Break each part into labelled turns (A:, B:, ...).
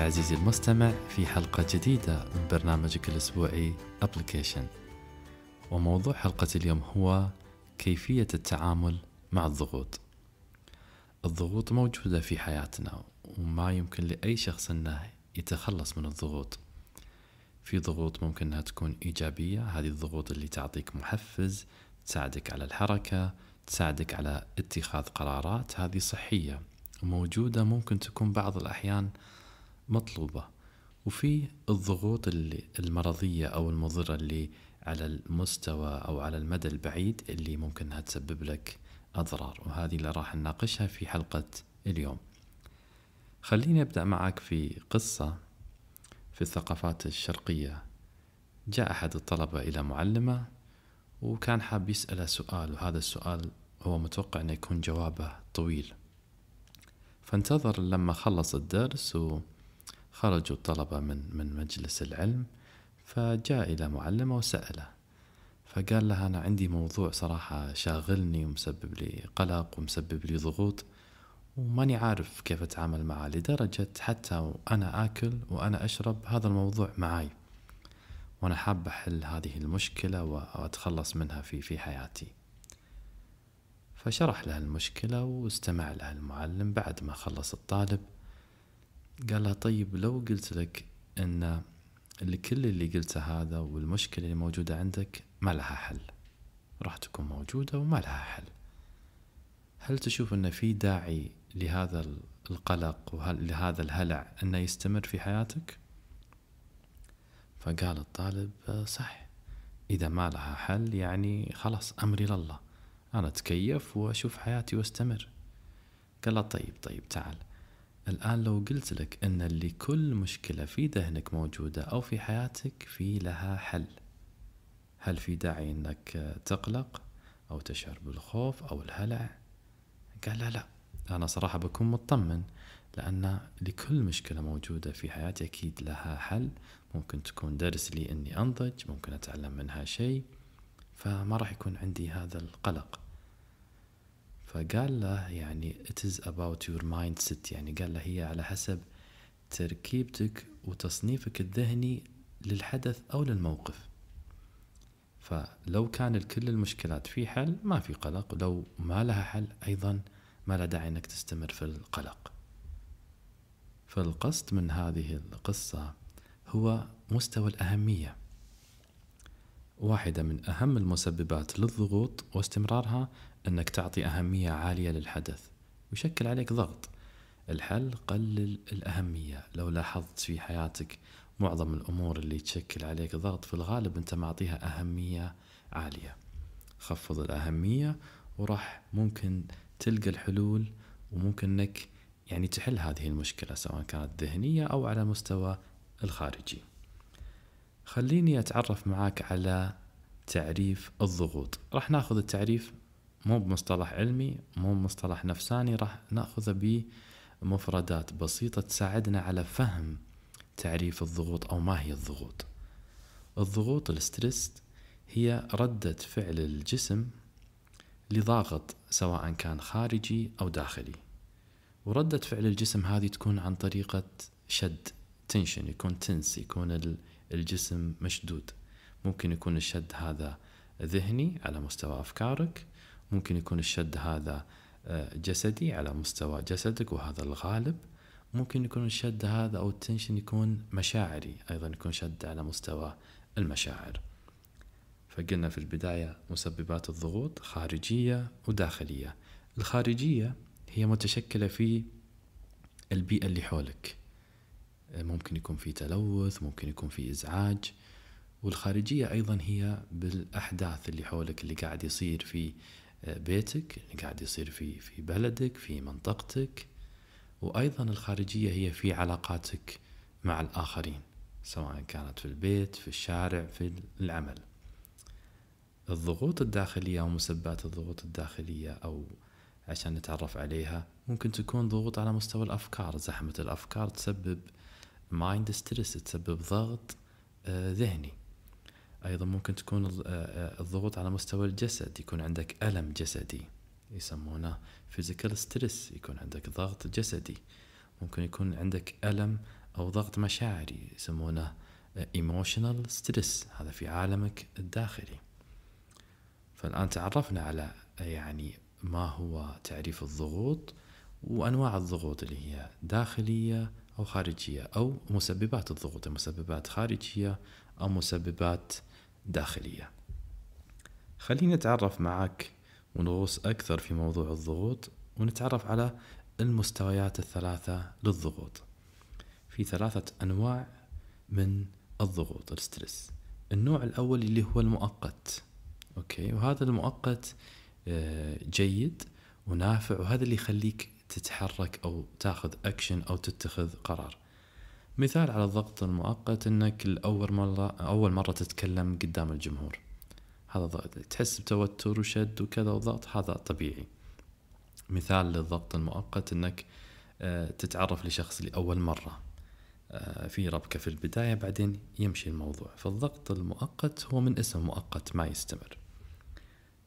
A: عزيزي المستمع في حلقة جديدة من برنامجك الأسبوعي أبليكيشن وموضوع حلقة اليوم هو كيفية التعامل مع الضغوط. الضغوط موجودة في حياتنا وما يمكن لأي شخص أنه يتخلص من الضغوط. في ضغوط ممكن أنها تكون إيجابية هذه الضغوط اللي تعطيك محفز تساعدك على الحركة تساعدك على اتخاذ قرارات هذه صحية. موجودة ممكن تكون بعض الأحيان مطلوبة. وفي الضغوط المرضية أو المضرة اللي على المستوى أو على المدى البعيد اللي ممكن أنها تسبب لك أضرار. وهذه اللي راح نناقشها في حلقة اليوم. خليني أبدأ معك في قصة في الثقافات الشرقية. جاء أحد الطلبة إلى معلمة وكان حاب يسأله سؤال وهذا السؤال هو متوقع أن يكون جوابه طويل. فانتظر لما خلص الدرس وخرجوا الطلبة من من مجلس العلم فجاء إلى معلمة وسأله. فقال له أنا عندي موضوع صراحة شاغلني ومسبب لي قلق ومسبب لي ضغوط وماني عارف كيف أتعامل معه لدرجة حتى وأنا آكل وأنا أشرب هذا الموضوع معاي وأنا حاب أحل هذه المشكلة وأتخلص منها في في حياتي. فشرح له المشكلة واستمع له المعلم بعد ما خلص الطالب. قال طيب لو قلت لك أن اللي كل اللي قلته هذا والمشكلة اللي موجودة عندك ما لها حل راح تكون موجودة وما لها حل. هل تشوف أن في داعي لهذا القلق ولهذا الهلع أنه يستمر في حياتك؟ فقال الطالب صح إذا ما لها حل يعني خلاص أمري لله أنا أتكيف وأشوف حياتي واستمر. قال طيب طيب تعال. الآن لو قلت لك أن لكل مشكلة في ذهنك موجودة أو في حياتك في لها حل هل في داعي أنك تقلق أو تشعر بالخوف أو الهلع؟ قال لا لا. أنا صراحة بكون مطمن لأن لكل مشكلة موجودة في حياتي أكيد لها حل. ممكن تكون درس لي أني أنضج ممكن أتعلم منها شيء فما راح يكون عندي هذا القلق. فقال له يعني it is about your mindset. يعني قال له هي على حسب تركيبتك وتصنيفك الذهني للحدث أو للموقف. فلو كان كل المشكلات في حل ما في قلق. ولو ما لها حل أيضا ما لا داعي أنك تستمر في القلق. فالقصد من هذه القصة هو مستوى الأهمية. واحدة من أهم المسببات للضغوط واستمرارها أنك تعطي أهمية عالية للحدث ويشكل عليك ضغط. الحل قلل الأهمية. لو لاحظت في حياتك معظم الأمور اللي تشكل عليك ضغط في الغالب أنت معطيها أهمية عالية. خفض الأهمية وراح ممكن تلقى الحلول وممكن أنك يعني تحل هذه المشكلة سواء كانت ذهنية أو على مستوى الخارجي. خليني أتعرف معاك على تعريف الضغوط. راح ناخذ التعريف مو بمصطلح علمي مو بمصطلح نفساني راح ناخذه بمفردات بسيطة تساعدنا على فهم تعريف الضغوط أو ما هي الضغوط. الضغوط الستريس هي ردة فعل الجسم لضاغط سواء كان خارجي أو داخلي. وردة فعل الجسم هذه تكون عن طريقة شد tension يكون tense يكون الجسم مشدود. ممكن يكون الشد هذا ذهني على مستوى أفكارك ممكن يكون الشد هذا آه، جسدي على مستوى جسدك وهذا الغالب. ممكن يكون الشد هذا أو ال tension يكون مشاعري أيضا يكون شد على مستوى المشاعر. فقلنا في البداية مسببات الضغوط خارجية وداخلية. الخارجية هي متشكلة في البيئة اللي حولك. ممكن يكون في تلوث ممكن يكون في إزعاج. والخارجية أيضا هي بالأحداث اللي حولك اللي قاعد يصير في آه، بيتك اللي قاعد يصير في في بلدك في منطقتك. وأيضا الخارجية هي في علاقاتك مع الآخرين سواء كانت في البيت في الشارع في العمل. الضغوط الداخلية أو مسببات الضغوط الداخلية أو عشان نتعرف عليها ممكن تكون ضغوط على مستوى الأفكار. زحمة الأفكار تسبب mind stress تسبب ضغط آه، ذهني. أيضا ممكن تكون آه، آه، الضغوط على مستوى الجسد يكون عندك ألم جسدي يسمونه physical stress يكون عندك ضغط جسدي. ممكن يكون عندك ألم أو ضغط مشاعري يسمونه emotional stress هذا في عالمك الداخلي. فالآن تعرفنا على يعني ما هو تعريف الضغوط وأنواع الضغوط اللي هي داخلية أو خارجية أو مسببات الضغوط مسببات خارجية أو مسببات داخلية. خليني أتعرف معك ونغوص أكثر في موضوع الضغوط ونتعرف على المستويات الثلاثة للضغوط. في ثلاثة أنواع من الضغوط ال stress. النوع الأول اللي هو المؤقت. okay؟ وهذا المؤقت آه، جيد ونافع وهذا اللي يخليك تتحرك أو تاخذ أكشن أو تتخذ قرار. مثال على الضغط المؤقت إنك الأول مرة أول مرة تتكلم قدام الجمهور. هذا ضغط تحس بتوتر وشد وكذا وضغط هذا طبيعي. مثال للضغط المؤقت إنك آه، تتعرف لشخص لأول مرة آه، في ربكة في البداية بعدين يمشي الموضوع. فالضغط المؤقت هو من اسم مؤقت ما يستمر.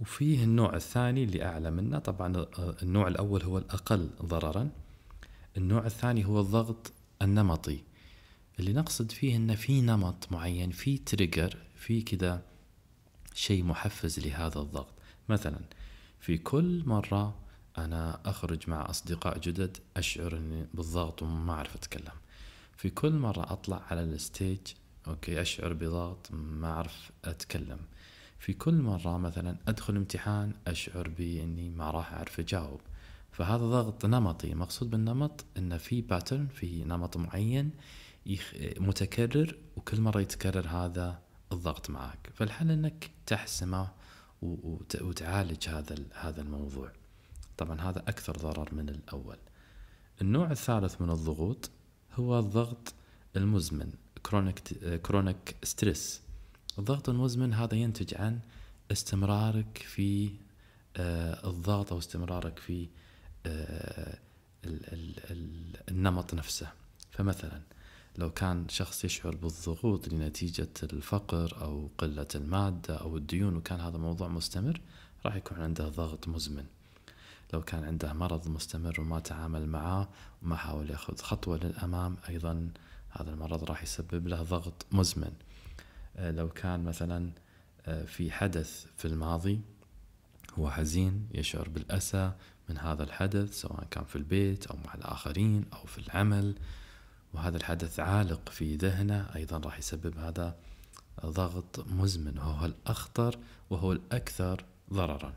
A: وفيه النوع الثاني اللي أعلى منه. طبعا آه، النوع الأول هو الأقل ضررا. النوع الثاني هو الضغط النمطي. اللي نقصد فيه ان في نمط معين في trigger في كذا شيء محفز لهذا الضغط. مثلا في كل مرة أنا أخرج مع أصدقاء جدد أشعر بالضغط وما أعرف أتكلم. في كل مرة أطلع على ال stage okay أشعر بضغط ما أعرف أتكلم. في كل مرة مثلا أدخل امتحان أشعر بإني ما راح أعرف أجاوب. فهذا ضغط نمطي مقصود بالنمط أنه في pattern في نمط معين متكرر وكل مرة يتكرر هذا الضغط معك. فالحل أنك تحسمه وتعالج هذا هذا الموضوع. طبعا هذا أكثر ضرر من الأول. النوع الثالث من الضغوط هو الضغط المزمن chronic chronic stress الضغط المزمن هذا ينتج عن استمرارك في آه، الضغط أو استمرارك في آه، النمط نفسه. فمثلا لو كان شخص يشعر بالضغوط لنتيجة الفقر أو قلة المادة أو الديون وكان هذا موضوع مستمر راح يكون عنده ضغط مزمن. لو كان عنده مرض مستمر وما تعامل معاه وما حاول يأخذ خطوة للأمام أيضا هذا المرض راح يسبب له ضغط مزمن. لو كان مثلا آه، في حدث في الماضي هو حزين يشعر بالأسى من هذا الحدث سواء كان في البيت أو مع الآخرين أو في العمل. وهذا الحدث عالق في ذهنه أيضا راح يسبب هذا ضغط مزمن وهو الأخطر وهو الأكثر ضررا.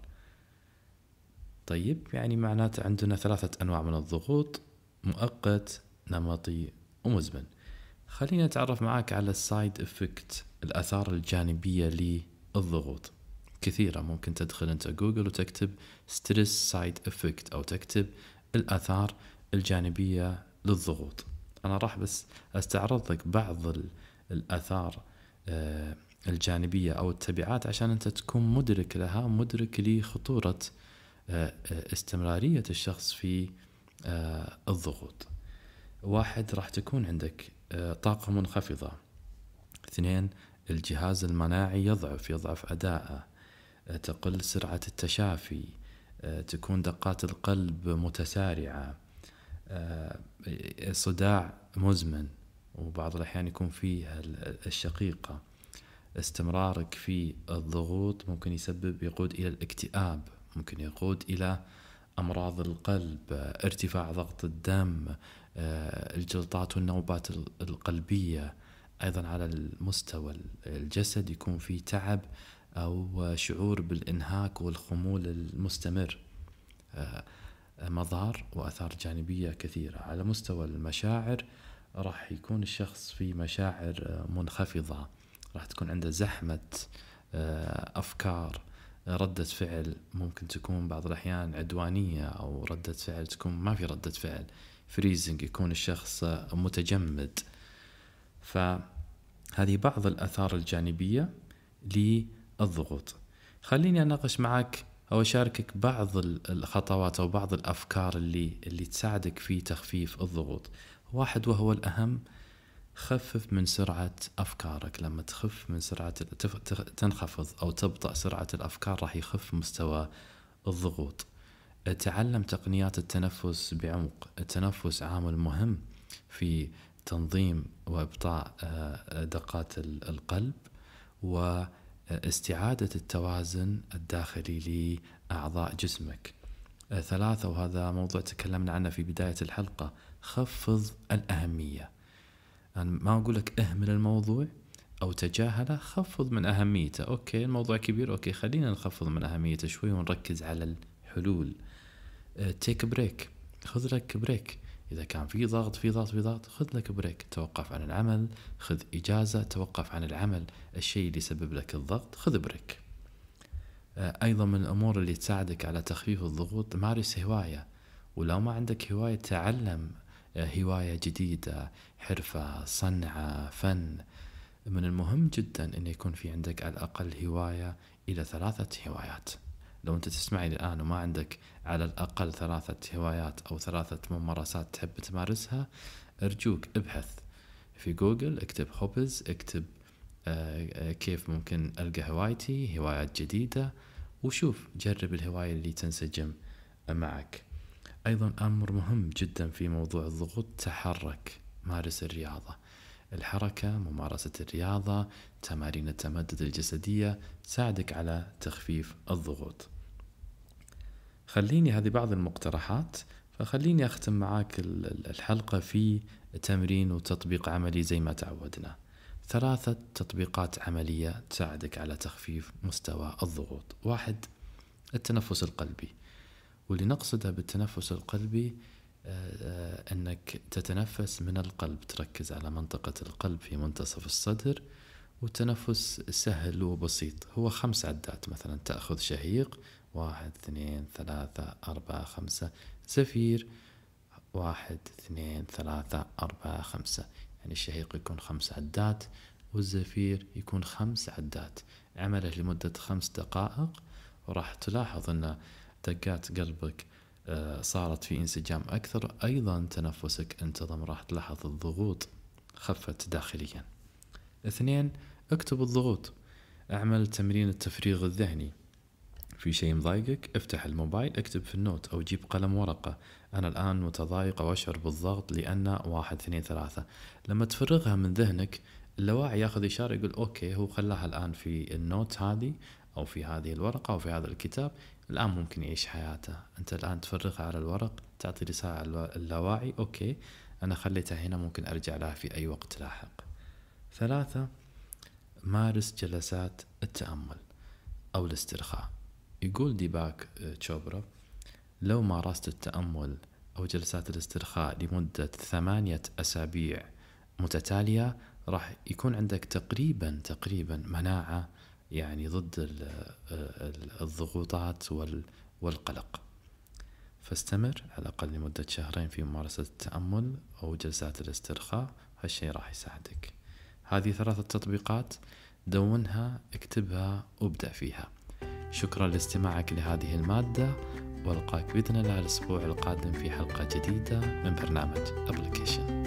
A: طيب يعني معناته عندنا ثلاثة أنواع من الضغوط مؤقت نمطي ومزمن. خلينا نتعرف معاك على ال side effect الآثار الجانبية للضغوط. كثيرة ممكن تدخل أنت جوجل وتكتب stress side effect أو تكتب الآثار الجانبية للضغوط. أنا راح بس أستعرض لك بعض الآثار آه، الجانبية أو التبعات عشان أنت تكون مدرك لها مدرك لخطورة آه، آه، استمرارية الشخص في الضغوط. واحد راح تكون عندك طاقة منخفضة. اثنين الجهاز المناعي يضعف يضعف أداءه تقل سرعة التشافي. تكون دقات القلب متسارعة. آه، صداع مزمن وبعض الأحيان يكون فيه الشقيقة. استمرارك في الضغوط ممكن يسبب يقود إلى الاكتئاب ممكن يقود إلى أمراض القلب ارتفاع ضغط الدم آه، الجلطات والنوبات القلبية أيضا على المستوى الجسد يكون في تعب أو شعور بالإنهاك والخمول المستمر. آه، مضار وآثار جانبية كثيرة. على مستوى المشاعر راح يكون الشخص في مشاعر منخفضة. راح تكون عنده زحمة آه، أفكار. ردة فعل ممكن تكون بعض الأحيان عدوانية أو ردة فعل تكون ما في ردة فعل. فريزنج يكون الشخص متجمد. فهذه بعض الآثار الجانبية للضغوط. خليني أناقش معك أو أشاركك بعض الخطوات أو بعض الأفكار اللي اللي تساعدك في تخفيف الضغوط. واحد وهو الأهم خفف من سرعة أفكارك. لما تخف من سرعة تنخفض أو تبطأ سرعة الأفكار راح يخف مستوى الضغوط. تعلم تقنيات التنفس بعمق. التنفس عامل مهم في تنظيم وإبطاء آه، دقات القلب واستعادة التوازن الداخلي لأعضاء جسمك. آه، ثلاثة وهذا موضوع تكلمنا عنه في بداية الحلقة خفض الأهمية. أنا ما أقول لك أهمل الموضوع أو تجاهله خفض من أهميته. okay الموضوع كبير okay خلينا نخفض من أهميته شوي ونركز على الحلول. take break خذ لك break إذا كان في ضغط في ضغط في ضغط خذ لك break توقف عن العمل خذ إجازة توقف عن العمل. الشيء اللي يسبب لك الضغط خذ break آه، أيضا من الأمور اللي تساعدك على تخفيف الضغوط مارس هواية. ولو ما عندك هواية تعلم هواية جديدة حرفة صنعة فن. من المهم جدا أن يكون في عندك على الأقل هواية إلى ثلاثة هوايات. لو أنت تسمعني الآن وما عندك على الأقل ثلاثة هوايات أو ثلاثة ممارسات تحب تمارسها أرجوك ابحث في جوجل اكتب هوبز اكتب آه، آه، كيف ممكن ألقى هوايتي هوايات جديدة وشوف جرب الهواية اللي تنسجم معك. أيضا أمر مهم جدا في موضوع الضغوط تحرك مارس الرياضة. الحركة ممارسة الرياضة تمارين التمدد الجسدية تساعدك على تخفيف الضغوط. خليني هذه بعض المقترحات فخليني أختم معاك الحلقة في تمرين وتطبيق عملي زي ما تعودنا. ثلاثة تطبيقات عملية تساعدك على تخفيف مستوى الضغوط. واحد التنفس القلبي. واللي نقصده بالتنفس القلبي آه، أنك تتنفس من القلب تركز على منطقة القلب في منتصف الصدر والتنفس سهل وبسيط. هو خمس عدات مثلا تأخذ شهيق واحد اثنين ثلاثة أربعة خمسة زفير واحد اثنين ثلاثة أربعة خمسة. يعني الشهيق يكون خمس عدات والزفير يكون خمس عدات. عمله لمدة خمس دقائق وراح تلاحظ أن دقات قلبك آه، صارت في انسجام أكثر. أيضا تنفسك انتظم راح تلاحظ الضغوط خفت داخليا. اثنين اكتب الضغوط. اعمل تمرين التفريغ الذهني. في شيء مضايقك؟ افتح الموبايل اكتب في ال note أو جيب قلم ورقة. أنا الآن متضايق أو اشعر بالضغط لأن واحد اثنين ثلاثة. لما تفرغها من ذهنك اللاواعي ياخذ إشارة يقول okay هو خلاها الآن في ال note هذه أو في هذه الورقة أو في هذا الكتاب. الآن ممكن يعيش حياته. أنت الآن تفرغها على الورق تعطي رسالة اللاواعي okay. أنا خليتها هنا ممكن أرجع لها في أي وقت لاحق. ثلاثة مارس جلسات التأمل أو الاسترخاء. يقول ديباك آه، تشوبرا لو مارست التأمل أو جلسات الاسترخاء لمدة ثمانية أسابيع متتالية راح يكون عندك تقريبا تقريبا مناعة يعني ضد الضغوطات والقلق. فاستمر على الأقل لمدة شهرين في ممارسة التأمل أو جلسات الاسترخاء هالشيء راح يساعدك. هذه ثلاثة تطبيقات دونها اكتبها وابدأ فيها. شكرا لاستماعك لهذه المادة وألقاك بإذن الله الأسبوع القادم في حلقة جديدة من برنامج أبليكيشن